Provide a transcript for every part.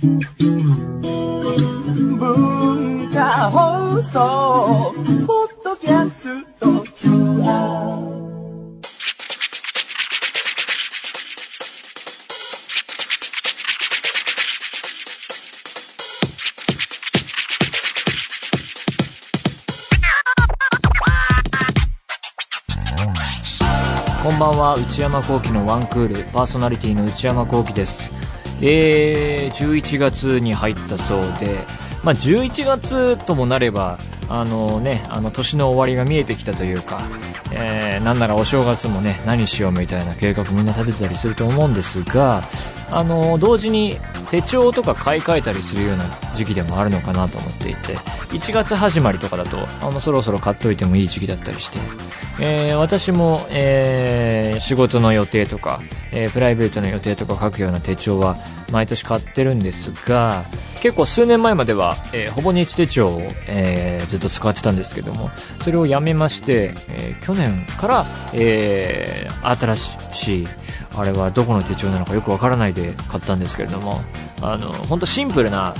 文化放送ポッドキャスト QR こんばんは内山聖輝のワンクール。パーソナリティの内山聖輝です。え、11月に入ったそうでまあ11月ともなればあのねあの年の終わりが見えてきたというか、えー、なんならお正月もね何しようみたいな計画みんな立てたりすると思うんですがあの同時に手帳とか買い替えたりするような時期でもあるのかなと思っていて1月始まりとかだとあのそろそろ買っといてもいい時期だったりして、えー私も、えー仕事の予定とか、えープライベートの予定とか書くような手帳は毎年買ってるんですが結構数年前までは、えーほぼ日手帳を、えーずっと使ってたんですけどもそれをやめまして、えー去年から、え新しいあれはどこの手帳なのかよくわからないで買ったんですけれどもあの本当シンプルな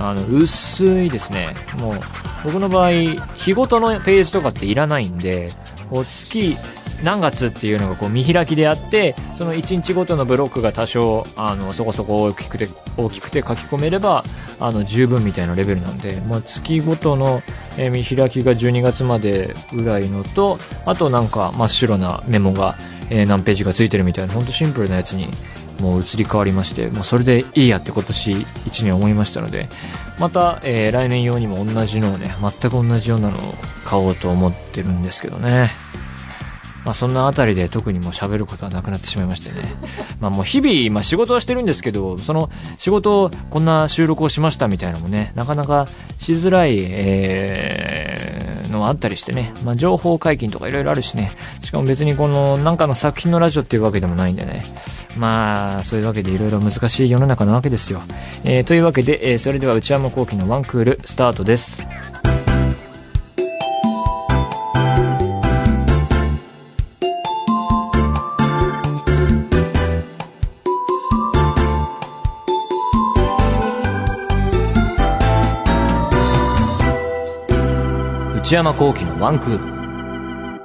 あの薄いですね。もう僕の場合日ごとのページとかっていらないんでこう月何月っていうのがこう見開きであってその1日ごとのブロックが多少あのそこそこ大きくて大きくて書き込めればあの十分みたいなレベルなんで、まあ、月ごとの、え見開きが12月までぐらいのとあとなんか真っ白なメモが、えー何ページがついてるみたいな本当シンプルなやつにもう移り変わりまして、もうそれでいいやって今年1年思いましたので、また、えー来年用にも同じのをね、全く同じようなのを買おうと思ってるんですけどね。まあそんなあたりで特にもう喋ることはなくなってしまいましてね。まあもう日々、まあ仕事はしてるんですけど、その仕事をこんな収録をしましたみたいなのもね、なかなかしづらい、えーのはあったりしてね。まあ情報解禁とかいろいろあるしね。しかも別にこのなんかの作品のラジオっていうわけでもないんでね。まあ、そういうわけでいろいろ難しい世の中なわけですよ。えーというわけで、えーそれでは内山昂輝のワンクールスタートです。内山聖輝のワンクール。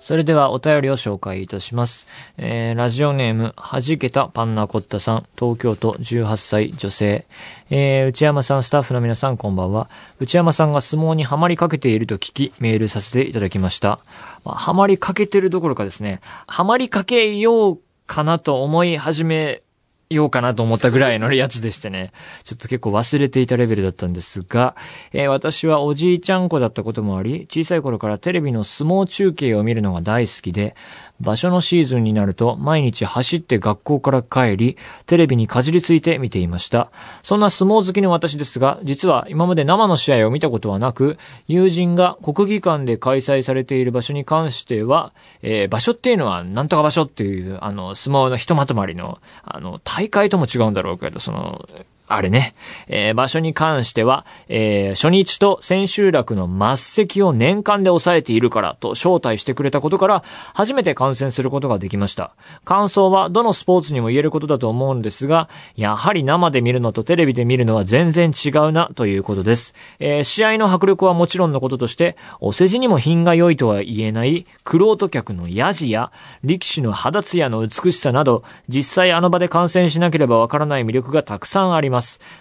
それではお便りを紹介いたします。えー、ラジオネーム、はじけたパンナコッタさん、東京都18歳女性。えー、内山さん、スタッフの皆さん、こんばんは。内山さんが相撲にはまりかけていると聞き、メールさせていただきました。まあ、はまりかけてるどころかですね、はまりかけようかなと思い始めようかなと思ったぐらいのやつでしてね。ちょっと結構忘れていたレベルだったんですが、えー私はおじいちゃん子だったこともあり、小さい頃からテレビの相撲中継を見るのが大好きで、場所のシーズンになると毎日走って学校から帰り、テレビにかじりついて見ていました。そんな相撲好きの私ですが、実は今まで生の試合を見たことはなく、友人が国技館で開催されている場所に関しては、えー場所っていうのはなんとか場所っていう、あの、相撲のひとまとまりの、あの、大会とも違うんだろうけど、その、あれね、えー場所に関しては、えー初日と千秋楽の末席を年間で抑えているからと招待してくれたことから、初めて観戦することができました。感想はどのスポーツにも言えることだと思うんですが、やはり生で見るのとテレビで見るのは全然違うなということです。えー試合の迫力はもちろんのこととして、お世辞にも品が良いとは言えない、クロート客のヤジや、力士の肌ツヤの美しさなど、実際あの場で観戦しなければわからない魅力がたくさんあります。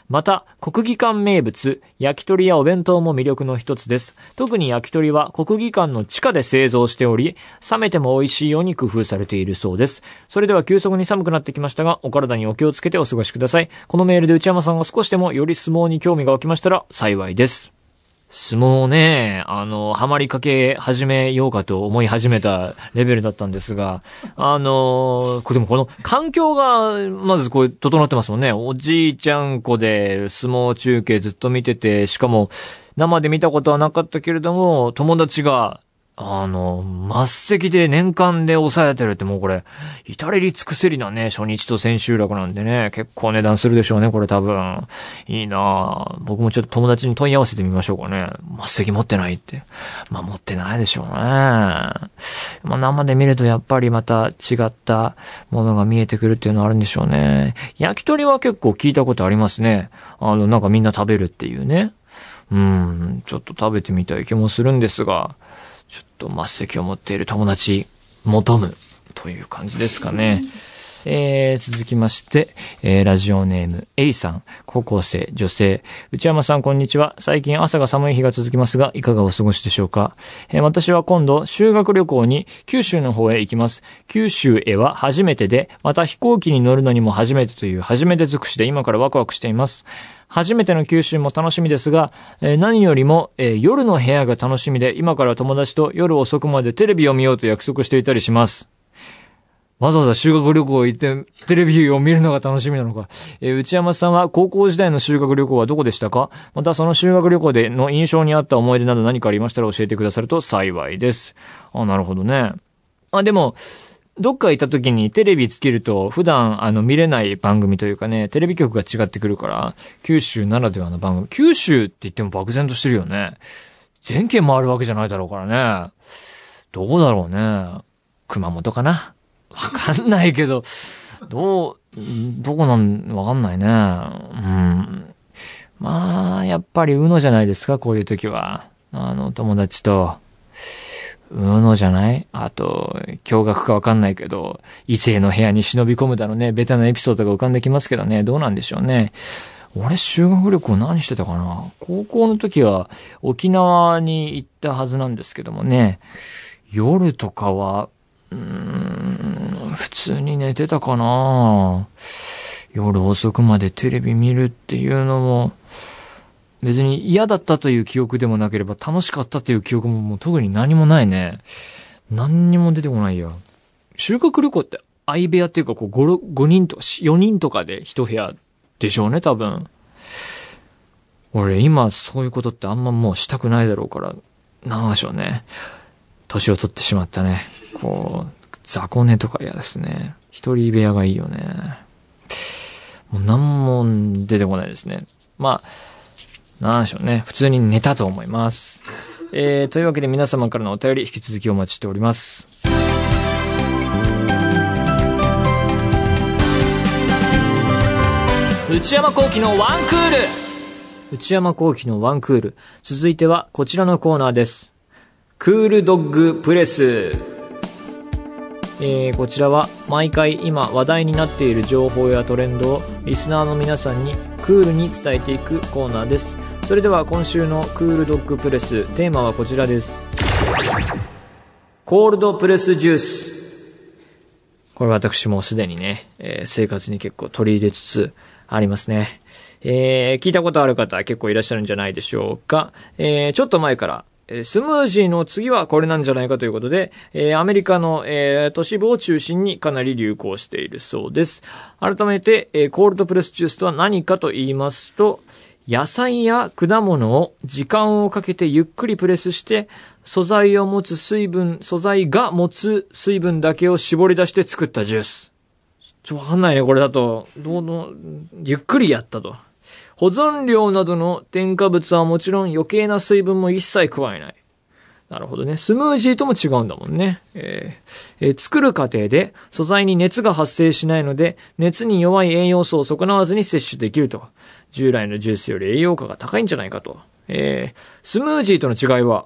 また、国技館名物、焼き鳥やお弁当も魅力の一つです。特に焼き鳥は国技館の地下で製造しており、冷めても美味しいように工夫されているそうです。それでは急速に寒くなってきましたが、お体にお気をつけてお過ごしください。このメールで内山さんが少しでもより相撲に興味が湧きましたら幸いです。相撲ね、あの、ハマりかけ始めようかと思い始めたレベルだったんですが、あの、これでもこの環境が、まずこう、整ってますもんね。おじいちゃん子で相撲中継ずっと見てて、しかも、生で見たことはなかったけれども、友達が、あの、末席で年間で抑えてるってもうこれ、至れり尽くせりなね、初日と千秋楽なんでね、結構値段するでしょうね、これ多分。いいな僕もちょっと友達に問い合わせてみましょうかね。末席持ってないって。まあ持ってないでしょうね。まあ生で見るとやっぱりまた違ったものが見えてくるっていうのはあるんでしょうね。焼き鳥は結構聞いたことありますね。あの、なんかみんな食べるっていうね。うん、ちょっと食べてみたい気もするんですが、ちょっと末席を持っている友達、求むという感じですかね。えー、続きまして、えー、ラジオネーム、A さん、高校生、女性。内山さん、こんにちは。最近朝が寒い日が続きますが、いかがお過ごしでしょうか？えー、私は今度、修学旅行に九州の方へ行きます。九州へは初めてで、また飛行機に乗るのにも初めてという初めて尽くしで今からワクワクしています。初めての九州も楽しみですが、え、何よりも、え、夜の部屋が楽しみで、今から友達と夜遅くまでテレビを見ようと約束していたりします。わざわざ修学旅行行ってテレビを見るのが楽しみなのか。えー、内山さんは高校時代の修学旅行はどこでしたか？またその修学旅行での印象にあった思い出など何かありましたら教えてくださると幸いです。あ、なるほどね。あ、でも、どっか行った時にテレビつけると普段あの見れない番組というかね、テレビ局が違ってくるから、九州ならではの番組。九州って言っても漠然としてるよね。全県回るわけじゃないだろうからね。どこだろうね。熊本かな？わかんないけど、どう、どこなん、わかんないね。うん。まあ、やっぱりうのじゃないですか、こういう時は。あの、友達と。うのじゃない？あと、驚愕かわかんないけど、異性の部屋に忍び込むだろうね。ベタなエピソードが浮かんできますけどね。どうなんでしょうね。俺修学旅行何してたかな？高校の時は沖縄に行ったはずなんですけどもね。夜とかは、うーん、普通に寝てたかな夜遅くまでテレビ見るっていうのも、別に嫌だったという記憶でもなければ楽しかったという記憶ももう特に何もないね。何にも出てこないよ。修学旅行って相部屋っていうかこう 5, 5人とか4人とかで1部屋でしょうね、多分。俺今そういうことってあんまもうしたくないだろうから、なんでしょうね。年を取ってしまったね。こう、雑魚寝とか嫌ですね。一人部屋がいいよね。もう何も出てこないですね。まあ、なんでしょうね。普通に寝たと思います。えー、というわけで皆様からのお便り引き続きお待ちしております。内山幸喜のワンクール内山幸喜のワンクール。続いてはこちらのコーナーです。クールドッグプレス。えー、こちらは毎回今話題になっている情報やトレンドをリスナーの皆さんにクールに伝えていくコーナーです。それでは今週のクールドッグプレス、テーマはこちらです。コールドプレスジュース。これ私もすでにね、えー、生活に結構取り入れつつありますね。えー、聞いたことある方結構いらっしゃるんじゃないでしょうか。えー、ちょっと前から、スムージーの次はこれなんじゃないかということで、え、アメリカの、え、都市部を中心にかなり流行しているそうです。改めて、え、コールドプレスジュースとは何かと言いますと、野菜や果物を時間をかけてゆっくりプレスして、素材を持つ水分、素材が持つ水分だけを絞り出して作ったジュース。ちょ、わかんないね、これだと。どうどゆっくりやったと。保存料などの添加物はもちろん余計な水分も一切加えない。なるほどね。スムージーとも違うんだもんね。えーえー、作る過程で素材に熱が発生しないので、熱に弱い栄養素を損なわずに摂取できると。従来のジュースより栄養価が高いんじゃないかと。えー、スムージーとの違いは、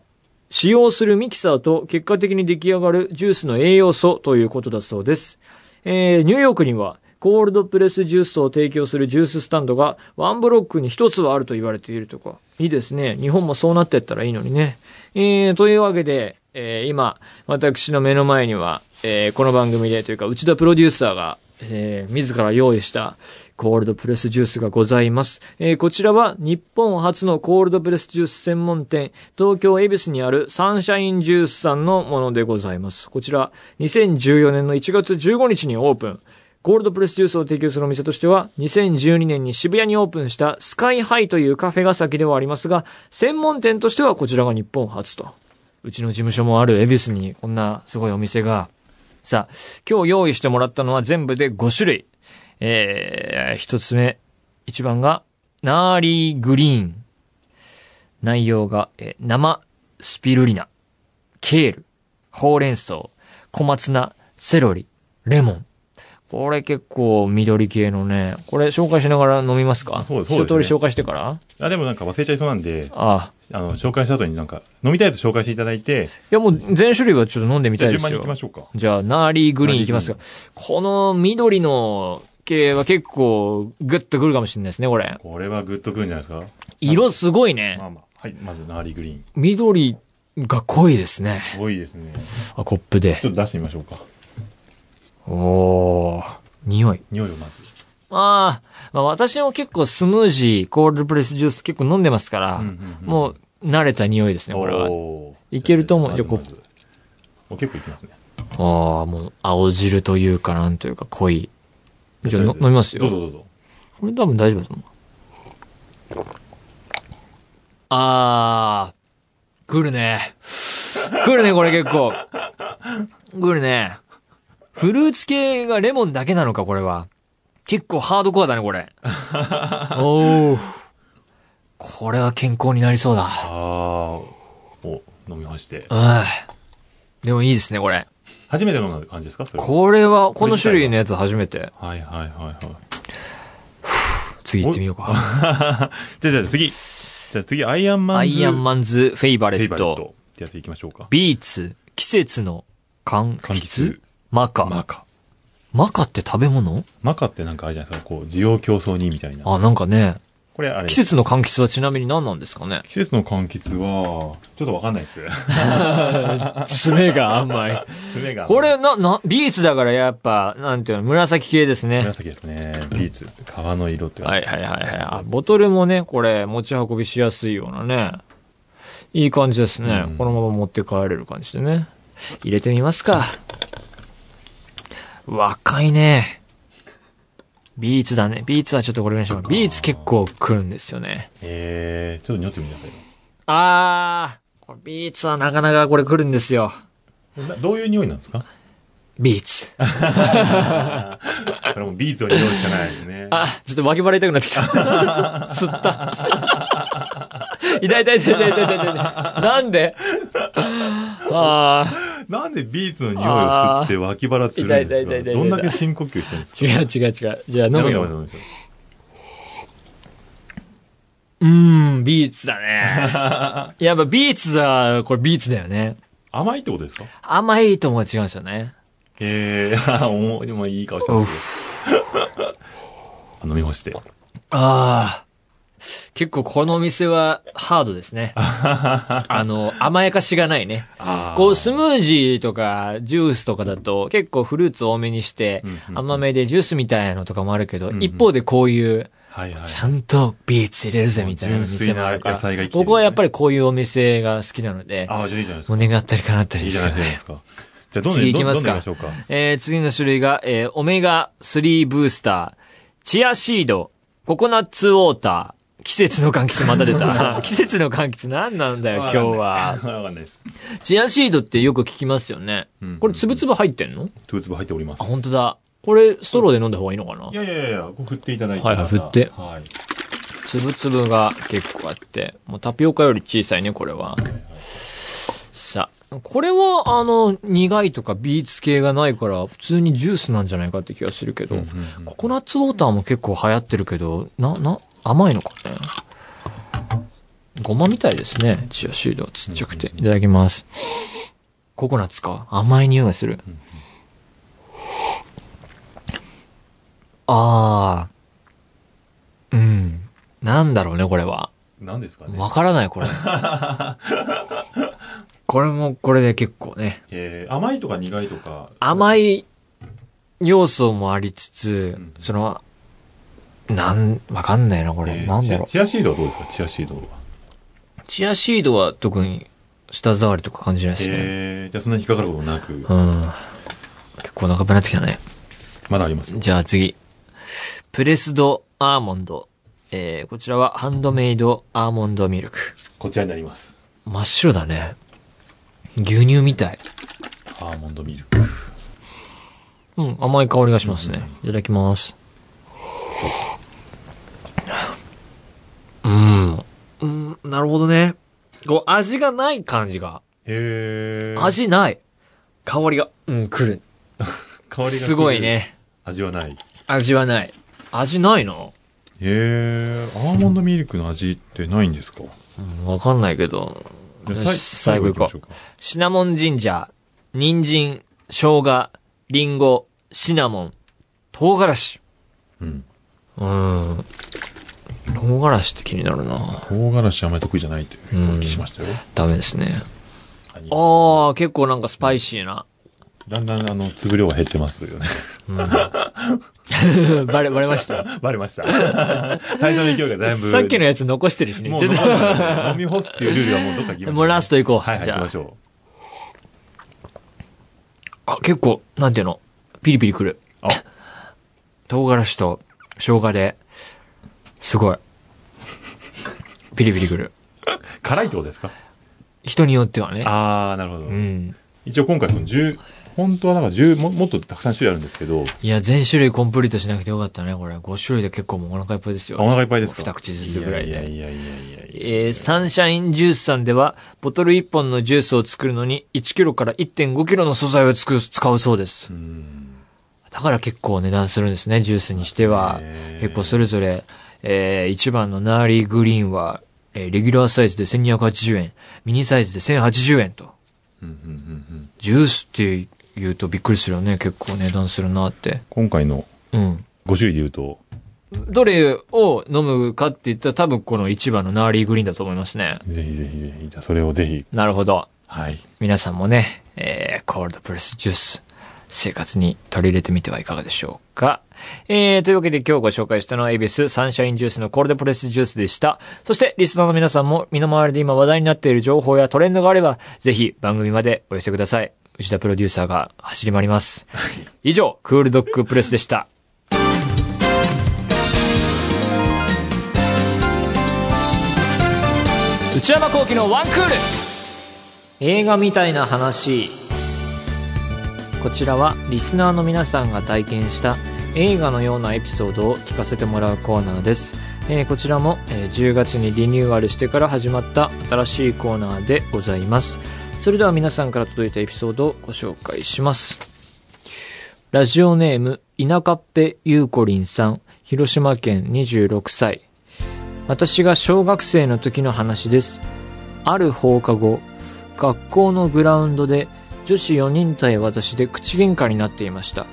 使用するミキサーと結果的に出来上がるジュースの栄養素ということだそうです。えー、ニューヨークには、コールドプレスジュースを提供するジューススタンドがワンブロックに一つはあると言われているとか。いいですね。日本もそうなってったらいいのにね。えー、というわけで、えー、今、私の目の前には、えー、この番組でというか、内田プロデューサーが、えー、自ら用意したコールドプレスジュースがございます。えー、こちらは日本初のコールドプレスジュース専門店、東京恵比寿にあるサンシャインジュースさんのものでございます。こちら、2014年の1月15日にオープン。コールドプレスジュースを提供するお店としては、2012年に渋谷にオープンしたスカイハイというカフェが先ではありますが、専門店としてはこちらが日本初とうちの事務所もある恵比寿にこんなすごいお店が。さあ、今日用意してもらったのは全部で5種類。えー、一つ目、一番が、ナーリーグリーン。内容が、えー生スピルリナ、ケール、ほうれん草、小松菜、セロリ、レモン。これ結構緑系のね、これ紹介しながら飲みますか？そうですね一通り紹介してから？あ、でもなんか忘れちゃいそうなんで、ああ。あの、紹介した後になんか、飲みたいと紹介していただいて、いやもう全種類はちょっと飲んでみたいですよじゃあ順番に行き。ましょうか。じゃあ、ナーリーグリーンいきますか。この緑の系は結構グッとくるかもしれないですね、これ。これはグッとくるんじゃないですか？色すごいねま。あまあ。はい、まず、ナーリーグリーン。緑が濃いですね。多いですね。あ、コップでち。ょっと出してみましょうか。おー。匂い。匂いをまず。あー、まあ私も結構スムージー、コールドプレスジュース結構飲んでますから、うんうんうんもう慣れた匂いですね、これは。いけると思うじゃあこまずお結構いきますね。ああ、もう青汁というかなんというか濃い。じゃあの飲みますよ。どうぞどうぞ。これ多分大丈夫だと思う。あー、来るね。来るね、これ結構。来るね。フルーツ系がレモンだけなのか、これは。結構ハードコアだね、これ。おー。これは健康になりそうだ。あー。お、飲みまして。うん。でもいいですね、これ。初めて飲んだ感じですか？これは、この種類のやつ初めて。はいはいはいはい。次行ってみようか。じゃあじゃあ次。じゃあ次、 Iron Man's。Iron Man's favorite favorite。ってやついきましょうか。ビーツ、季節の柑柑橘橘マカ。マカ。マカって食べ物？マカってなんかあるじゃないですか。こう、滋養強壮にみたいな。あ、なんかね、これあれ。季節の柑橘はちなみに何なんですかね？季節の柑橘は、ちょっとわかんないです。詰めが甘い。詰めが。これ、な、な、ビーツだからやっぱ、なんていうの、紫系ですね。紫ですね。ビーツ。皮の色ってはいはいはいはいあ。ボトルもね、これ、持ち運びしやすいようなね。いい感じですね。うんこのまま持って帰れる感じでね。入れてみますか。若いね。ビーツだね。ビーツはちょっとこれぐらいにしよう。ビーツ結構来るんですよね。えー、ちょっと匂ってみてくださいよ。あー、これビーツはなかなかこれ来るんですよ。などういう匂いなんですか？ビーツ。これもうビーツの匂いしかないですね。あ、ちょっと脇腹痛くなってきた。吸った。痛い痛い痛い痛い痛い痛い痛い。なんで？あなんでビーツの匂いを吸って脇腹つるんですか？どんだけ深呼吸してるんですか？ー、違う違う違う。じゃあ飲むよ。飲む飲むうーん、ビーツだね。やっぱビーツは、これビーツだよね。甘いってことですか？甘いとも違うんですよね。えー、思いでもいい顔してます あ飲み干して。ああ。結構このお店はハードですね。あの、甘やかしがないね。こう、スムージーとか、ジュースとかだと、結構フルーツ多めにして甘めでジュースみたいなのとかもあるけど、んうん一方でこういう、はいはい。ちゃんとビーツ入れるぜみたいな店もあるから僕はやっぱりこういうお店が好きなので、ああ、じゃあいいじゃないですか。もう願ったり叶ったりいいじゃですよね。ないですか。じゃあどんどん次行きますかど。えー、次の種類が、えー、オメガ3ブースター、チアシード、ココナッツウォーター、季節の柑橘また出た。季節の柑橘何なんだよ、今日は。わかんないです。チアシードってよく聞きますよね。うんこれつぶつぶ入ってんの？トゥーツブ入っております。あ、本当だ。これ、ストローで飲んだ方がいいのかな？いやいやいや、こう振っていただいて。はいはい振ってはい。つぶつぶが結構あって、もうタピオカより小さいね、これは。さあ、これは、あの、苦いとかビーツ系がないから、普通にジュースなんじゃないかって気がするけど、ココナッツウォーターも結構流行ってるけど、な、な、甘いのかね。ごまみたいですね、チアシード。ちっちゃくて。いただきます。ココナッツか？甘い匂いがする。あー。うん。なんだろうね、これは。何ですかね？わからない、これ。これも、これで結構ね。えー甘いとか苦いとか。甘い要素もありつつ、んその、なん、わかんないな、これ。えーなんだろうチ。アチアシードはどうですか？チアシードは。チアシードは特に舌触りとか感じないですね。えー、じゃあそんなに引っかかることなく、うん。結構お腹いっぱいになってきたね。まだあります？じゃあ次。プレスドアーモンド。えー、こちらはハンドメイドアーモンドミルク。こちらになります。真っ白だね。牛乳みたい。アーモンドミルク。うん、甘い香りがしますね。いただきます。うん。うん、なるほどね。こう、味がない感じが。へー。味ない。香りが、うん、来る。香りがすごい。ね。味はない。味はない。味ないな。へー。アーモンドミルクの味ってないんですか？うん、わかんないけど。最後行こうシナモンジンジャー、人参、生姜、リンゴ、シナモン、唐辛子。うん。うん。唐辛子って気になるな唐辛子あんまり得意じゃないというお聞きしましたよ。ダメですね。はいああ、結構なんかスパイシーな。だんだんあの、粒量が減ってますよね。バレ、バレました？バレました。最初の勢いがだいぶ。さっきのやつ残してるしね。もう飲み干すっていうルールはもうどっか行きましもうラスト行こう。はいはい、行きましょあ、あ、結構、なんていうの、ピリピリくる。う。あ、唐辛子と生姜で、すごい。ピリピリくる。辛いってことですか？人によってはね。あー、なるほど。うん。一応今回その10、本当はなんか10も、もっとたくさん種類あるんですけど、いや、全種類コンプリートしなくてよかったね、これ。5種類で結構もうお腹いっぱいですよ。あお腹いっぱいですか？二口ずつぐらいで。いやいやいやいやいやえー、サンシャインジュースさんでは、ボトル1本のジュースを作るのに、1キロから1.5キロの素材をつく使うそうですう。ん。だから結構値段するんですね、ジュースにしては結構それぞれ、えー、1番のナーリーグリーンは、えーレギュラーサイズで1280円、ミニサイズで1080円と。うんうんうんうんジュースって言うとびっくりするよね、結構値段するなって。今回のうん。5種類で言うと、どれを飲むかって言ったら多分この1番のナーリーグリーンだと思いますね。ぜひぜひぜひ、じゃあそれをぜひ、なるほど。はい。皆さんもね、えー、コールドプレスジュース、生活に取り入れてみてはいかがでしょうか。えー、というわけで今日ご紹介したのはエビスサンシャインジュースのコールドプレスジュースでした。そして、リスナーの皆さんも身の回りで今話題になっている情報やトレンドがあれば、ぜひ番組までお寄せください。内田プロデューサーが走り回ります。以上、クールドッグプレスでした。内山幸喜のワンクール映画みたいな話こちらはリスナーの皆さんが体験した映画のようなエピソードを聞かせてもらうコーナーです、えーこちらも、えー10月にリニューアルしてから始まった新しいコーナーでございます。それでは皆さんから届いたエピソードをご紹介します。ラジオネーム稲かっぺゆうこりんさん。広島県26歳。私が小学生の時の話です。ある放課後学校のグラウンドで女子4人対私で口喧嘩になっていました。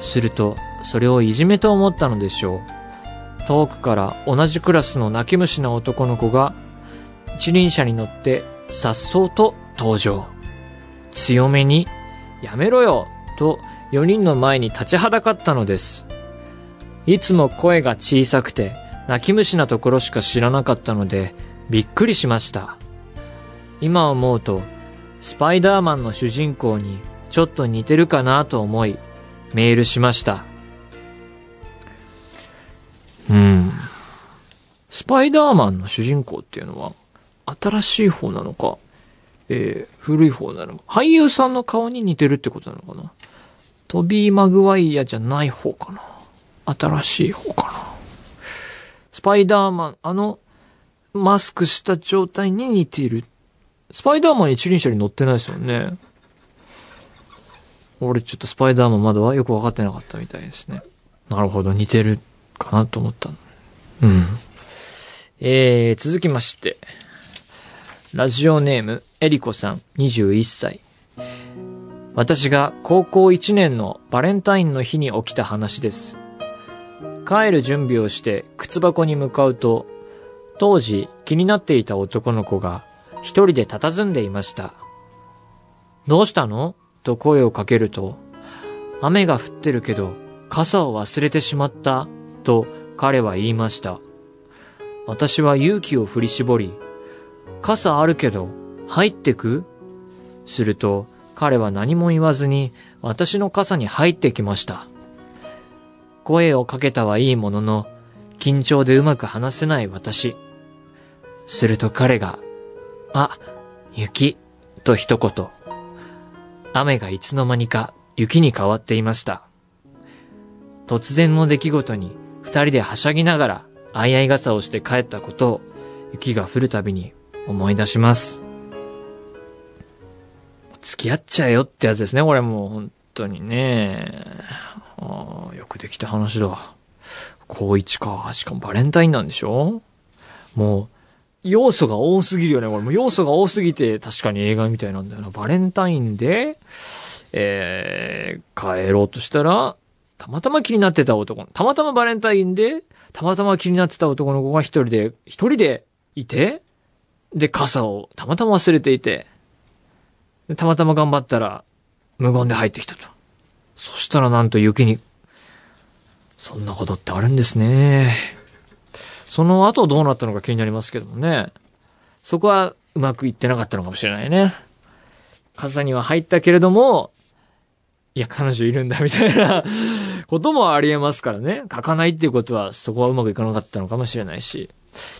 するとそれをいじめと思ったのでしょう。遠くから同じクラスの泣き虫な男の子が一輪車に乗って颯爽と登場。強めに「やめろよ!」と4人の前に立ちはだかったのです。いつも声が小さくて泣き虫なところしか知らなかったのでびっくりしました。今思うとスパイダーマンの主人公にちょっと似てるかなと思いメールしました。うん。スパイダーマンの主人公っていうのは新しい方なのか、えー古い方なのか俳優さんの顔に似てるってことなのかな。トビー・マグワイアじゃない方かな。新しい方かな。スパイダーマン、あの、マスクした状態に似ている。スパイダーマン一輪車に乗ってないですよね。俺ちょっとスパイダーマンまだはよくわかってなかったみたいですね。なるほど、似てるかなと思った。うん。えー、続きまして。ラジオネーム、エリコさん、21歳。私が高校1年のバレンタインの日に起きた話です。帰る準備をして靴箱に向かうと、当時気になっていた男の子が一人で佇んでいました。どうしたの？と声をかけると、雨が降ってるけど傘を忘れてしまったと彼は言いました。私は勇気を振り絞り、傘あるけど入ってく？すると彼は何も言わずに私の傘に入ってきました。声をかけたはいいものの、緊張でうまく話せない私。すると彼が、あ、雪、と一言。雨がいつの間にか雪に変わっていました。突然の出来事に二人ではしゃぎながら相合い傘をして帰ったことを雪が降るたびに思い出します。付き合っちゃえよってやつですね、これもう本当にね。あよくできた話だ。高一か。しかもバレンタインなんでしょ？もう、要素が多すぎるよね、これ。も要素が多すぎて、確かに映画みたいなんだよな。バレンタインで、えー、帰ろうとしたら、たまたま気になってた男、たまたまバレンタインで、たまたま気になってた男の子が一人で、一人でいて、で、傘をたまたま忘れていて、たまたま頑張ったら、無言で入ってきたと。そしたらなんと雪に、そんなことってあるんですね。その後どうなったのか気になりますけどもね。そこはうまくいってなかったのかもしれないね。傘には入ったけれども、いや、彼女いるんだみたいなこともありえますからね。書かないっていうことはそこはうまくいかなかったのかもしれないし。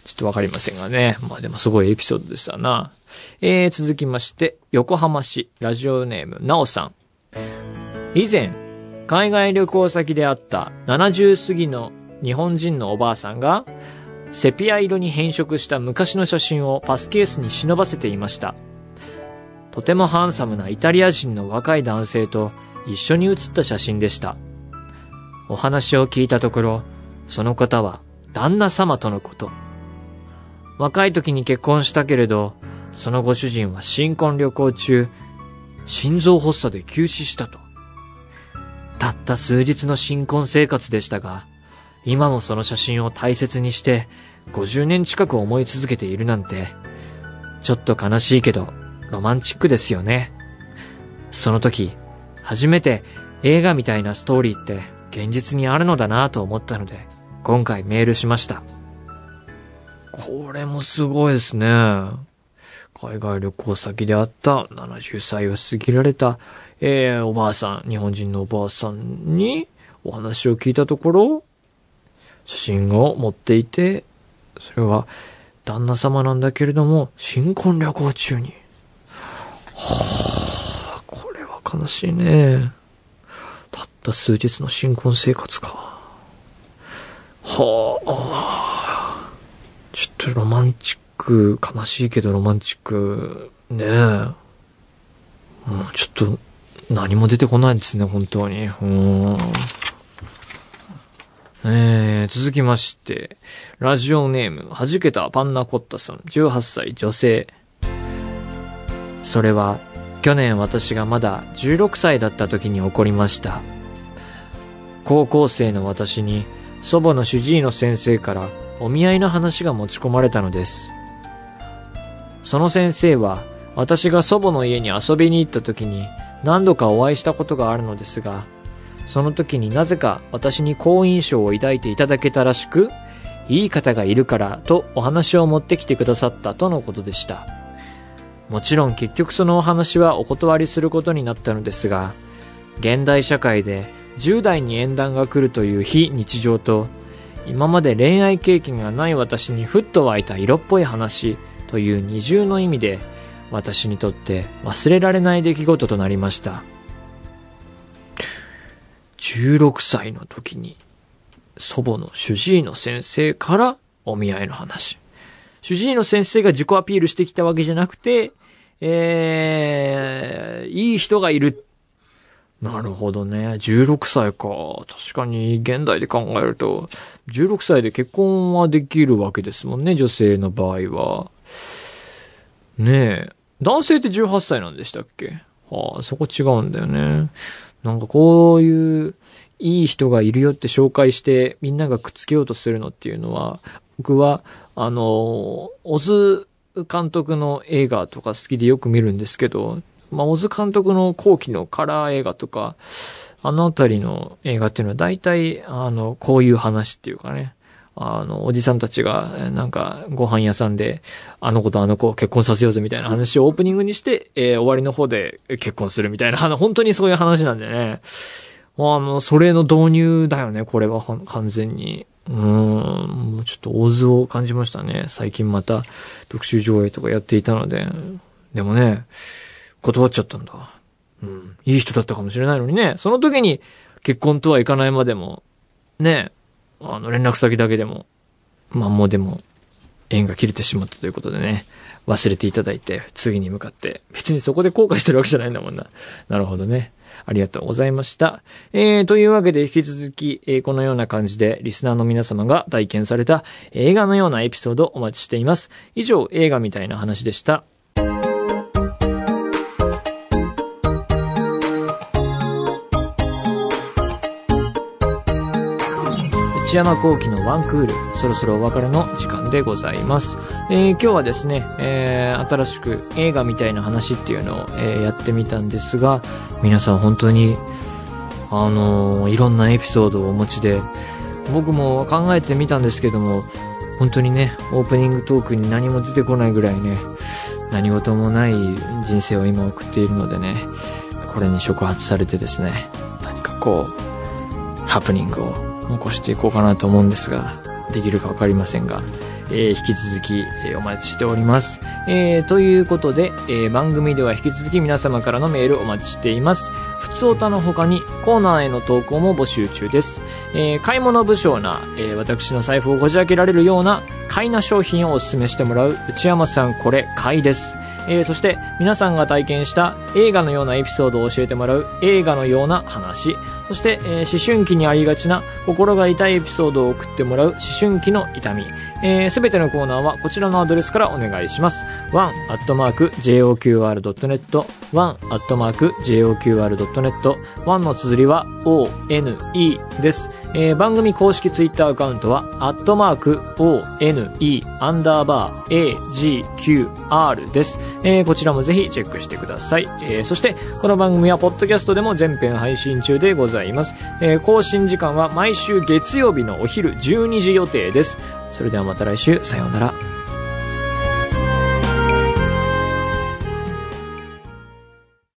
ちょっとわかりませんがね。まあでもすごいエピソードでしたな。えー、続きまして、横浜市ラジオネームなおさん。以前、海外旅行先であった70過ぎの日本人のおばあさんが、セピア色に変色した昔の写真をパスケースに忍ばせていました。とてもハンサムなイタリア人の若い男性と一緒に写った写真でした。お話を聞いたところ、その方は旦那様とのこと。若い時に結婚したけれど、そのご主人は新婚旅行中、心臓発作で急死したと。たった数日の新婚生活でしたが、今もその写真を大切にして、50年近く思い続けているなんて、ちょっと悲しいけど、ロマンチックですよね。その時、初めて映画みたいなストーリーって現実にあるのだなと思ったので、今回メールしました。これもすごいですね。海外旅行先であった70歳を過ぎられた、えー、おばあさん、日本人のおばあさんにお話を聞いたところ、写真を持っていて、それは旦那様なんだけれども、新婚旅行中に。はあ、これは悲しいね。たった数日の新婚生活か。はあ、ちょっとロマンチック、悲しいけどロマンチック、ねえ。もうちょっと、何も出てこないですね、本当に。うん。えー、続きまして、ラジオネーム、はじけたパンナコッタさん、18歳女性。それは、去年私がまだ16歳だった時に起こりました。高校生の私に、祖母の主治医の先生からお見合いの話が持ち込まれたのです。その先生は、私が祖母の家に遊びに行った時に何度かお会いしたことがあるのですが、その時になぜか私に好印象を抱いていただけたらしく、いい方がいるからとお話を持ってきてくださったとのことでした。もちろん結局そのお話はお断りすることになったのですが、現代社会で10代に縁談が来るという非日常と、今まで恋愛経験がない私にふっと湧いた色っぽい話という二重の意味で、私にとって忘れられない出来事となりました。16歳の時に、祖母の主治医の先生からお見合いの話。主治医の先生が自己アピールしてきたわけじゃなくて、えー、いい人がいる。なるほどね。16歳か。確かに、現代で考えると、16歳で結婚はできるわけですもんね、女性の場合は。ねえ。男性って18歳なんでしたっけ？はあ、そこ違うんだよね。なんかこういう、いい人がいるよって紹介して、みんながくっつけようとするのっていうのは、僕は、あの、オズ監督の映画とか好きでよく見るんですけど、まあ、オズ監督の後期のカラー映画とか、あのあたりの映画っていうのは大体、あの、こういう話っていうかね、あの、おじさんたちが、なんか、ご飯屋さんで、あの子とあの子を結婚させようぜみたいな話をオープニングにして、えー終わりの方で結婚するみたいな、あの、本当にそういう話なんでね。あの、それの導入だよね、これはほん完全に。うん、もうちょっと大図を感じましたね。最近また特集上映とかやっていたので。でもね、断っちゃったんだ。うん。いい人だったかもしれないのにね。その時に結婚とはいかないまでも、ね、あの連絡先だけでも、まあもうでも、縁が切れてしまったということでね、忘れていただいて、次に向かって、別にそこで後悔してるわけじゃないんだもんな。なるほどね。ありがとうございました。えー、というわけで引き続き、えーこのような感じでリスナーの皆様が体験された映画のようなエピソードをお待ちしています。以上、映画みたいな話でした。内山幸喜のワンクール、そろそろお別れの時間でございます。えー今日はですね、えー新しく映画みたいな話っていうのを、えーやってみたんですが、皆さん本当に、あのいろんなエピソードをお持ちで、僕も考えてみたんですけども、本当にね、オープニングトークに何も出てこないぐらいね、何事もない人生を今送っているのでね、これに触発されてですね、何かこう、ハプニングを残していこうかなと思うんですが、できるかわかりませんが、えー引き続き、えーお待ちしております。えーということで、えー番組では引き続き皆様からのメールお待ちしています。普通歌の他にコーナーへの投稿も募集中です。えー買い物不詳な、えー私の財布をこじ開けられるような買いな商品をお勧めしてもらう内山さんこれ買いです。えーそして皆さんが体験した映画のようなエピソードを教えてもらう映画のような話。そして、えー思春期にありがちな心が痛いエピソードを送ってもらう思春期の痛み。えすべてのコーナーはこちらのアドレスからお願いします。one.joqr.net one.joqr.net one の綴りは one です。えー番組公式ツイッターアカウントは、アットマーク、one, アンダーバー、agqr です。えーこちらもぜひチェックしてください。えーそして、この番組は、ポッドキャストでも全編配信中でございます。えー更新時間は毎週月曜日のお昼12時予定です。それではまた来週、さようなら。